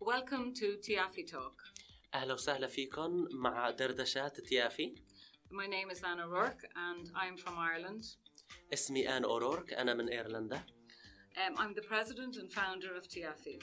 Welcome to Tiafi Talk. أهلا وسهلا فيكم مع دردشات تيافي My name is Anna Rourke and I'm from Ireland. اسمي آن أورورك أنا من إيرلندا Um, I'm the president and founder of Tiafi.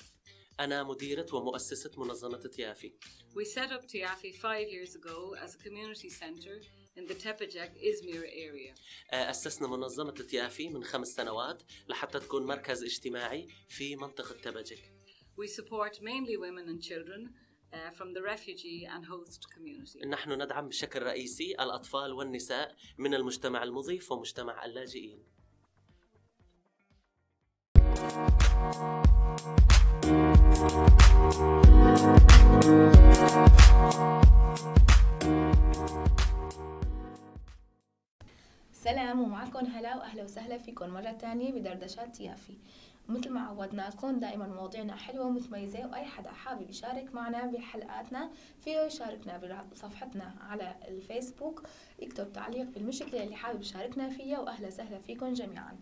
أنا مديرة ومؤسسة منظمة تيافي We set up Tiafi five years ago as a community centre in the Tepejek, Izmir area. آه، أسسنا منظمة تيافي من خمس سنوات لحتى تكون مركز اجتماعي في منطقة تبجك We support mainly women and children uh, from the refugee and host community. نحن ندعم بشكل رئيسي الأطفال والنساء من المجتمع المضيف ومجتمع اللاجئين سلام ومعكم هلا وأهلا وسهلا فيكم مرة تانية بدردشات يافي مثل ما عودناكم دائما مواضيعنا حلوة ومتميزة وأي حدا حابب يشارك معنا بحلقاتنا فيه يشاركنا بصفحتنا على الفيسبوك. يكتب تعليق بالمشكلة اللي حابب يشاركنا فيها واهلا وسهلا فيكم جميعا.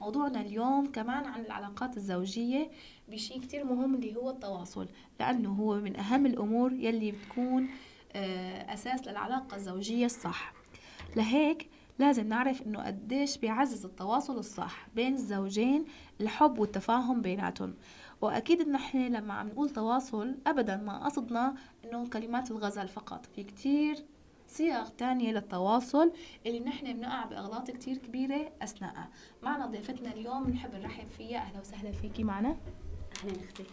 موضوعنا اليوم كمان عن العلاقات الزوجية بشي كتير مهم اللي هو التواصل لأنه هو من أهم الأمور يلي بتكون آه، أساس للعلاقة الزوجية الصح. لهيك لازم نعرف إنه قديش بيعزز التواصل الصح بين الزوجين الحب والتفاهم بيناتهم. وأكيد إن إحنا لما عم نقول تواصل ابدا ما قصدنا إنه كلمات الغزل فقط. في كتير صيغ تانية للتواصل اللي نحن بنقع بأغلاط كتير كبيرة أثناءها معنا ضيفتنا اليوم بنحب نرحب فيها. أهلا وسهلا فيكي معنا. أهلا أختي.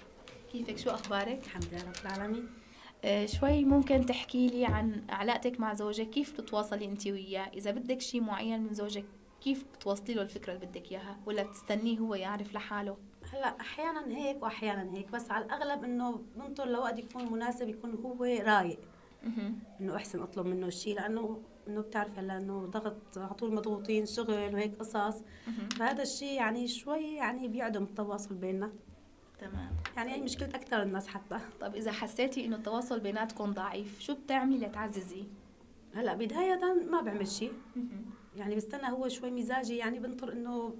كيفك؟ شو أخبارك؟ الحمد لله رب العالمين. شوي ممكن تحكي لي عن علاقتك مع زوجك كيف بتتواصلي انت وياه؟ إذا بدك شيء معين من زوجك كيف بتوصلي له الفكرة اللي بدك إياها؟ ولا بتستنيه هو يعرف لحاله؟ هلا أحيانا هيك واحيانا هيك بس على الأغلب إنه بنطر لوقت يكون مناسب يكون هو رايق. إنه أحسن أطلب منه الشيء لأنه إنه بتعرفي هلا إنه ضغط على طول مضغوطين شغل وهيك قصص. فهذا الشيء يعني شوي يعني بيعدم التواصل بيننا. تمام. يعني هي مشكلة أكثر الناس حتى. طب إذا حسيتي إنه التواصل بيناتكم ضعيف شو بتعملي لتعززيه؟ هلأ بداية ما بعمل شيء. يعني بستنى هو شوي مزاجي يعني بنطر إنه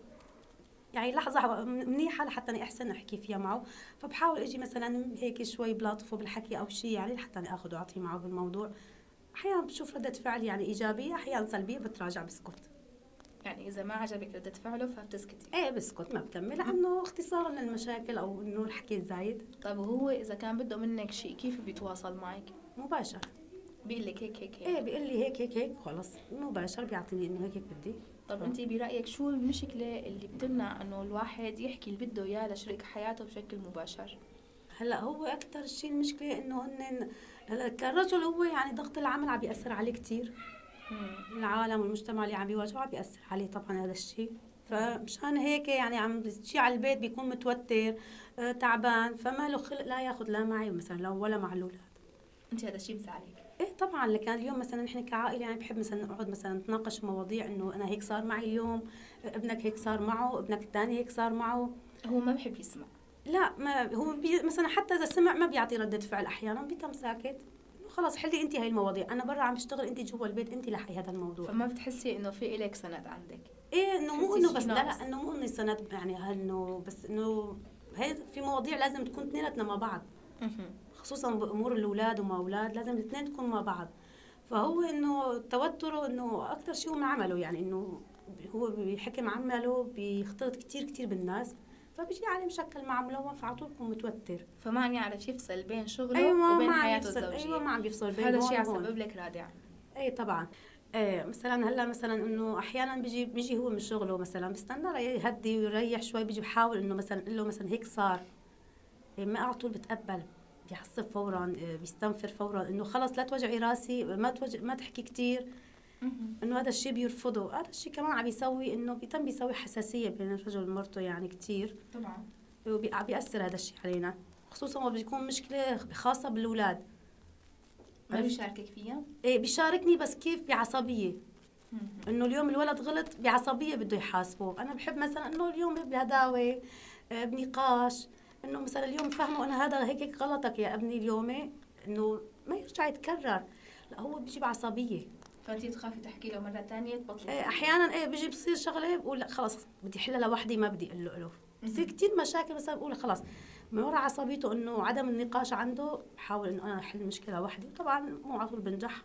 يعني لحظة منيحة لحتى أنا أحسن أحكي فيها معه. فبحاول أجي مثلا هيك شوي بلاطفه بالحكي أو شيء يعني لحتى أنا آخذ وأعطي معه بالموضوع. أحيانا بشوف ردة فعل يعني إيجابية أحيانا سلبية بتراجع بسكت يعني إذا ما عجبك ردة فعله فبتسكتي. إيه بسكت ما بكمل. لأنه اختصارا للمشاكل أو إنه الحكي الزايد طب وهو إذا كان بده منك شيء كيف بيتواصل معك؟ مباشر. بيقول لك هيك هيك إيه هيك. بيقول لي هيك هيك هيك خلص. مباشر بيعطيني هيك هيك بدي. طب انت برأيك شو المشكلة اللي بتمنع إنه الواحد يحكي اللي بده إياه لشريك حياته بشكل مباشر؟ هلأ هو أكثر شيء المشكلة إنه هن هلأ كرجل هو يعني ضغط العمل عم بياثر عليه كثير العالم والمجتمع اللي عم بيواجهه عم بيأثر عليه طبعا هذا الشيء. فمشان هيك يعني عم شيء على البيت بيكون متوتر آه، تعبان فما له خلق لا ياخذ لا معي مثلا لا ولا مع الاولاد أنت هذا الشيء بزعلك إيه طبعا لكان اليوم مثلا نحن كعائلة يعني بحب مثلا نقعد مثلا نتناقش مواضيع إنه أنا هيك صار معي اليوم ابنك هيك صار معه ابنك الثاني هيك صار معه. هو ما بحب يسمع. لا ما هو بي مثلا حتى إذا سمع ما بيعطي ردة فعل أحيانا بيتم ساكت. خلص حلي انت هاي المواضيع. أنا برا عم بشتغل انت جوا البيت انت لحي هذا الموضوع. فما بتحسي إنه في إلك سند عندك؟ إيه إنه مو إنه بس لا. لا إنه مو إنه سند يعني إنه بس إنه هي في مواضيع لازم تكون اثنيناتنا مع بعض. خصوصا بأمور الأولاد وما أولاد لازم الاثنين تكون مع بعض. فهو إنه توتره إنه أكثر شيء هو عمله يعني إنه هو بحكم عمله بيختلط كثير كثير بالناس. فبيجي عليه مشكل مع عمله فعلى متوتر. فما عم يعرف يفصل بين شغله أيوه وبين عم حياته يفصل الزوجية. أيوه ما عم بيفصل بين هذا الشيء وهون. يسبب لك رادع. اي طبعا. إيه مثلا هلأ مثلا إنه أحيانا بيجي بيجي هو من شغله مثلا بستنى يهدي ويريح شوي بيجي بحاول إنه مثلا إقول له مثلا هيك صار. إيه ما على طول بتقبل بيعصب فورا إيه بيستنفر فورا إنه خلص لا توجعي راسي ما توجع ما تحكي كثير إنه هذا الشيء بيرفضه. هذا الشيء كمان عم بيسوي إنه بيتم بيسوي حساسية بين الرجل ومرته يعني كثير طبعا. وعم بيأثر هذا الشيء علينا. خصوصا ما بيكون مشكلة خاصة بالأولاد. ما بيشاركك فيها؟ إيه بيشاركني بس كيف؟ بعصبية. إنه اليوم الولد غلط بعصبية بده يحاسبه. أنا بحب مثلا إنه اليوم بهداوه آه، بنقاش. إنه مثلا اليوم فهمه أنا هذا هيك هيك غلطك يا ابني اليوم إنه ما يرجع يتكرر. لا هو بيجي بعصبية. فانت تخافي تحكي له مرة ثانية تبطلي إيه أحيانا إيه بيجي بصير شغلة بقول لا خلص بدي احلها لوحدي ما بدي أقول له له. بصير كثير مشاكل مثلا بقول خلص. من ورا عصبيته إنه عدم النقاش عنده بحاول إنه أنا أحل المشكلة وحدي. طبعا مو على طول بنجح.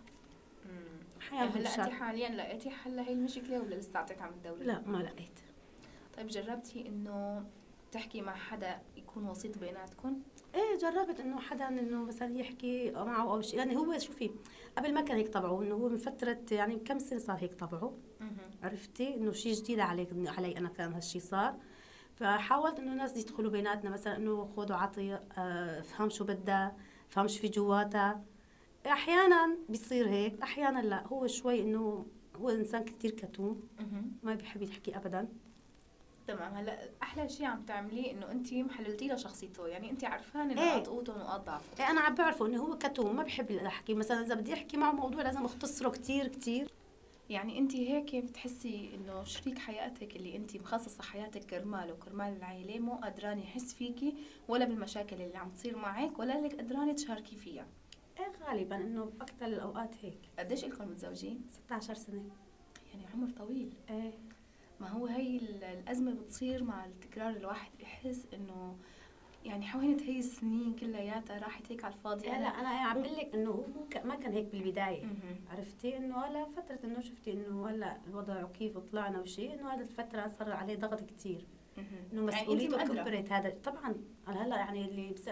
أحيانا هلأ انت حاليا لقيتي حل لهي المشكلة ولا لساتك عم تدوري؟ لا ما لقيت. طيب جربتي إنه تحكي مع حدا يكون وسيط بيناتكم؟ إيه جربت إنه حدا إنه مثلا يحكي معه أو شيء يعني هو شوفي قبل ما كان هيك طبعه إنه هو من فترة يعني كم سنة صار هيك طبعه؟ عرفتي؟ إنه شيء جديد عليك علي أنا كان هالشيء صار. فحاولت إنه الناس يدخلوا بيناتنا مثلا إنه خذوا عطي آه، افهم شو بدها افهم شو في جواتها. أحيانا بيصير هيك أحيانا لا. هو شوي إنه هو إنسان كثير كتوم. ما بيحب يحكي ابدا. تمام. هلأ أحلى شيء عم تعمليه إنه أنت محللتي له شخصيته يعني أنت عرفان إيه. نقاط قوته ونقاط ضعفه. إيه أنا عم بعرفه إنه هو كتوم ما بحب احكي مثلا إذا بدي أحكي معه موضوع لازم أختصره كثير كثير يعني أنت هيك بتحسي إنه شريك حياتك اللي أنت مخصصة حياتك كرماله وكرمال العائله مو قدران يحس فيكي ولا بالمشاكل اللي عم تصير معك ولا لك قدرانة تشاركي فيها. إيه غالبا إنه باكثر الأوقات هيك. قديش لكم متزوجين؟ 16 سنة. يعني عمر طويل. إيه. ما هو هي ال- الأزمة بتصير مع التكرار الواحد بيحس إنه يعني حوينت هي السنين كلياتها راحت هيك على الفاضي. لا أنا عم بقول لك إنه هو ما كان هيك بالبداية. عرفتي؟ إنه هلا فترة إنه شفتي إنه هلا الوضع وكيف طلعنا وشيء إنه هذه الفترة صار عليه ضغط كثير. إنه يعني مسؤوليته مقدرة. كبرت. هذا طبعا أنا هلا يعني اللي بس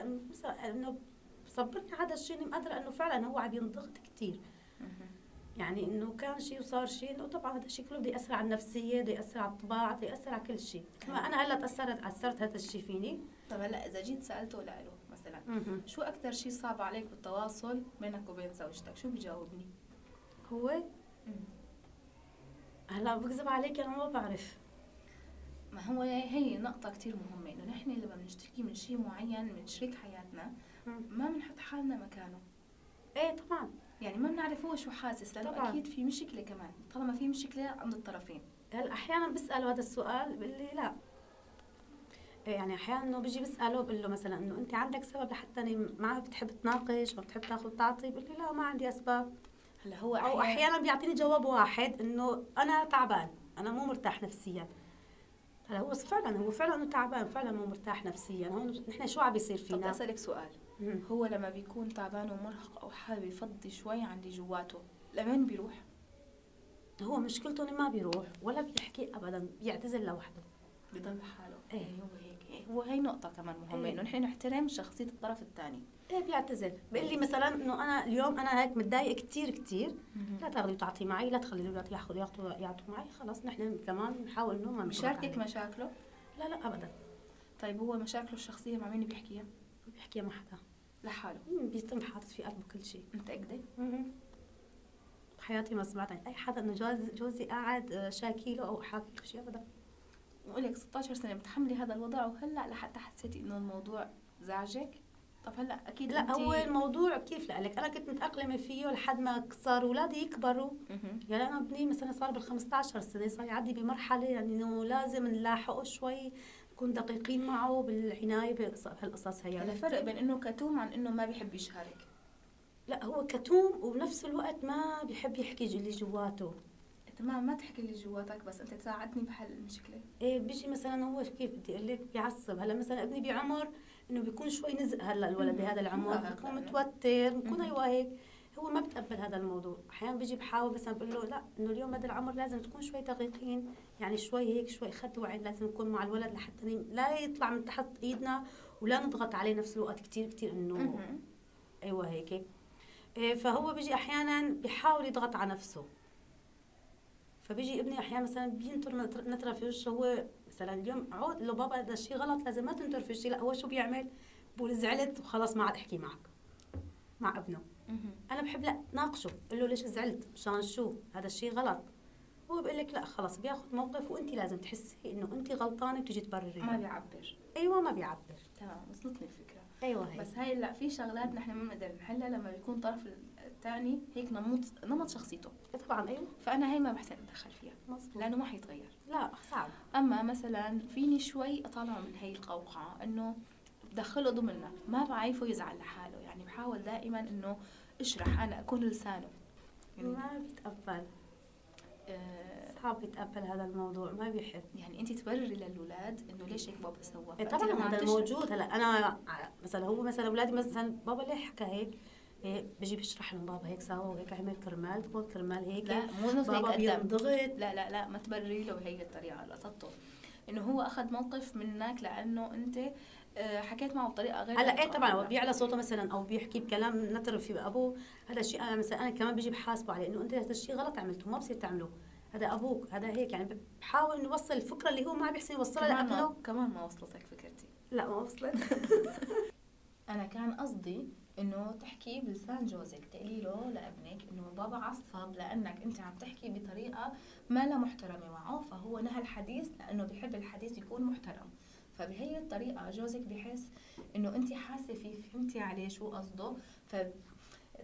إنه صبرني هذا الشيء إني مقدرة إنه فعلا هو عم ينضغط كثير. يعني إنه كان شيء وصار شيء إنه طبعا هذا الشيء كله بده يأثر على النفسية بده يأثر على الطباع بده يأثر على كل شيء كما أنا هلا تاثرت أثرت هذا الشيء فيني. طب هلأ إذا جيت سألته لإله مثلا شو أكثر شيء صعب عليك بالتواصل بينك وبين زوجتك؟ شو بيجاوبني؟ هو؟ هلأ بكذب عليك أنا ما بعرف. ما هو هي نقطة كتير مهمة إنه نحن لما بنشتكي من شيء معين من شريك حياتنا ما بنحط حالنا مكانه. إيه طبعا. يعني ما بنعرف هو شو حاسس لأنه طبعاً. أكيد في مشكلة كمان. طالما في مشكلة عند الطرفين. هلا أحيانا بساله هذا السؤال بقول لي لا. يعني أحيانا انه بيجي بسأله بقول له مثلا إنه أنت عندك سبب لحتى أني ما بتحب تناقش ما بتحب تاخذ تعطي؟ بقول لي لا ما عندي أسباب. هلا هو أو أحيانا بيعطيني جواب واحد إنه أنا تعبان أنا مو مرتاح نفسيا. هلا هو فعلا هو فعلا انه تعبان فعلا مو مرتاح نفسيا هون نحن شو عم بيصير طب فينا أسألك سؤال مم. هو لما بيكون تعبان ومرهق أو حابب يفضي شوي عن اللي جواته لمين بيروح؟ هو مشكلته إنه ما بيروح ولا بيحكي ابدا بيعتزل لوحده بضل حاله إيه. يعني هو هيك إيه. هو هي نقطة كمان مهمة إيه. إنه نحن نحترم شخصية الطرف الثاني إيه بيعتزل. بيقول لي مثلا إنه أنا اليوم أنا هيك متضايق كثير كثير لا تاخذي وتعطي معي لا تخلي الاولاد ياخذوا يعطوا يعطوا معي. خلص نحن كمان نحاول إنه ما بشاركك. مشاكله؟ لا لا ابدا. طيب هو مشاكله الشخصية مع مين بيحكيها؟ ما بيحكي مع حدا. لحاله؟ بيتم حاطط في قلبه كل شيء. متأكدة؟ بحياتي ما سمعت عن أي حدا إنه جوز جوزي قاعد آه، شاكي له أو حاكي له شيء ابدا. بقول لك 16 سنة متحملة هذا الوضع وهلأ لحتى حسيتي إنه الموضوع زعجك؟ طب هلا أكيد لا هو الموضوع كيف لك أنا كنت متأقلمة فيه لحد ما صار اولادي يكبروا. يعني أنا ابني مثلا صار بال 15 سنة صار يعدي بمرحلة يعني إنه لازم نلاحقه شوي نكون دقيقين معه بالعناية بهالقص- بهالقصص هي. هلا فرق بين إنه كتوم عن إنه ما بيحب يشارك؟ لا هو كتوم وبنفس الوقت ما بيحب يحكي اللي جواته. تمام ما تحكي اللي جواتك بس أنت تساعدني بحل المشكلة إيه بيجي مثلا هو كيف بدي أقول لك بيعصب هلأ مثلا ابني بعمر إنه بيكون شوي نزق هلأ الولد. بهذا العمر بيكون. متوتر بيكون. أيوه هيك هو ما بتقبل هذا الموضوع أحيانا بيجي بحاول مثلا بقول له لأ إنه اليوم هذا العمر لازم تكون شوي دقيقين يعني شوي هيك شوي خد وعي لازم نكون مع الولد لحتى لا يطلع من تحت إيدنا ولا نضغط عليه نفس الوقت كتير كتير إنه. أيوه هيك إيه فهو بيجي أحيانا بيحاول يضغط على نفسه فبيجي ابني أحيانا مثلا بينطر نطر- نطرة في وشه هو مثلا اليوم عود لو بابا هذا الشيء غلط لازم ما تنطر في وشي لا هو شو بيعمل؟ بقول زعلت وخلاص ما عاد أحكي معك مع ابنه. أنا بحب لا ناقشه قل له ليش زعلت؟ مشان شو؟ هذا الشيء غلط. هو بيقول لك لا خلاص بياخذ موقف وانت لازم تحسي إنه انت غلطانة بتيجي تبرري ما بيعبر. أيوه ما بيعبر. تمام وصلتني الفكرة. أيوه هي. بس هاي لا في شغلات نحن ما بنقدر نحلها لما بيكون الطرف الثاني هيك نمط نمط شخصيته. طبعا أيوه. فأنا هي ما بحسن أتدخل فيها مظبوط. لأنه ما حيتغير. لا صعب. أما مثلا فيني شوي اطالعه من هي القوقعة إنه بدخله ضمننا ما بعيفه يزعل لحاله يعني بحاول دائما إنه أشرح أنا أكون لسانه. يعني ما بيتقبل. صعب يتقبل هذا الموضوع ما بيحب. يعني انت تبرري للأولاد إنه ليش هيك بابا سوى؟ إيه طبعا هذا موجود. هلأ أنا مثلا هو مثلا أولادي مثلا بابا ليه حكى هيك؟ إيه بيجي بيشرح لهم بابا هيك سوى وهيك عمل كرمال تكون كرمال هيك. لا مو إنه بابا بينضغط. لا لا لا ما تبرري له بهي الطريقة قصدته إنه هو أخذ موقف منك لأنه أنت آه، حكيت معه بطريقة غير هلا إيه. طبعا هو بيعلى صوته مثلا أو بيحكي بكلام نتر في أبوه هذا الشيء أنا مثلا أنا كمان بيجي بحاسبه عليه إنه أنت هذا الشيء غلط عملته ما بصير تعمله هذا أبوك هذا هيك يعني بحاول إنه يوصل الفكرة اللي هو ما بيحسن يوصلها كمان ما, لابنه كمان ما وصلتك فكرتي. لا ما وصلت. أنا كان قصدي إنه تحكي بلسان جوزك تقولي له لابنك إنه بابا عصب لأنك أنت عم تحكي بطريقة ما لا محترمة معه فهو نهى الحديث لأنه بيحب الحديث يكون محترم. فبهي الطريقة جوزك بحس إنه انت حاسة فيه فهمتي عليه شو قصده. ف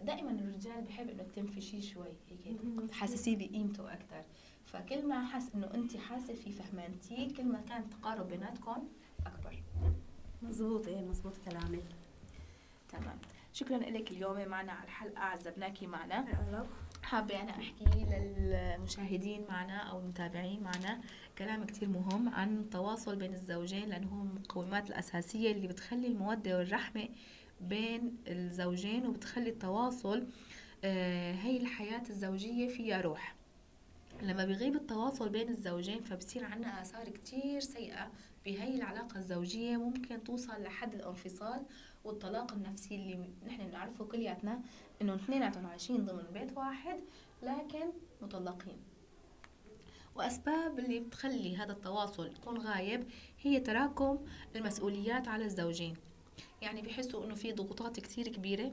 دائما الرجال بحب إنه تنفشيه شوي هيك. تحسسيه بقيمته أكثر فكل ما حس إنه انت حاسة فيه فهمانتيه كل ما كان التقارب بيناتكم أكبر. مزبوط إيه مزبوط كلامك. تمام. شكرا لك اليوم معنا على الحلقة عذبناكي معنا. حابة أنا أحكي للمشاهدين معنا أو المتابعين معنا كلام كتير مهم عن التواصل بين الزوجين لأنه هو المقومات الأساسية اللي بتخلي المودة والرحمة بين الزوجين وبتخلي التواصل آه، هي الحياة الزوجية فيها روح لما بيغيب التواصل بين الزوجين فبصير عنا آثار كتير سيئة بهي العلاقة الزوجية ممكن توصل لحد الانفصال والطلاق النفسي اللي نحن بنعرفه كلياتنا إنه اثنيناتهم عايشين ضمن بيت واحد لكن مطلقين. وأسباب اللي بتخلي هذا التواصل يكون غايب هي تراكم المسؤوليات على الزوجين. يعني بحسوا إنه في ضغوطات كتير كبيرة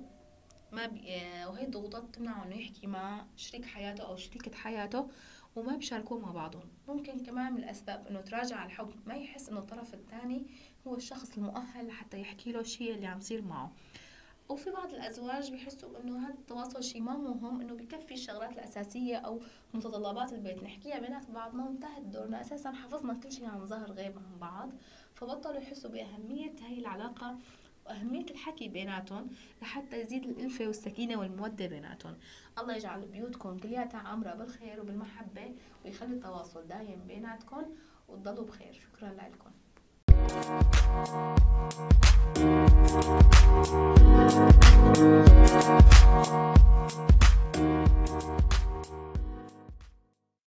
ما بي... آه، وهي الضغوطات بتمنعه إنه يحكي مع شريك حياته أو شريكة حياته. وما بيشاركوه مع بعضهم. ممكن كمان من الأسباب إنه تراجع الحب ما يحس إنه الطرف الثاني هو الشخص المؤهل لحتى يحكي له الشيء اللي عم يصير معه. وفي بعض الأزواج بيحسوا إنه هذا التواصل شيء ما مهم إنه بكفي الشغلات الأساسية أو متطلبات البيت. نحكيها بينات بعضنا وانتهت دورنا. أساسا حفظنا كل شيء عن ظهر غيب عن بعض فبطلوا يحسوا بأهمية هاي العلاقة. وأهمية الحكي بيناتهم لحتى يزيد الألفة والسكينة والمودة بيناتهم. الله يجعل بيوتكم كلياتها عامرة بالخير وبالمحبة ويخلي التواصل دايم بيناتكم وتضلوا بخير. شكرا لكم.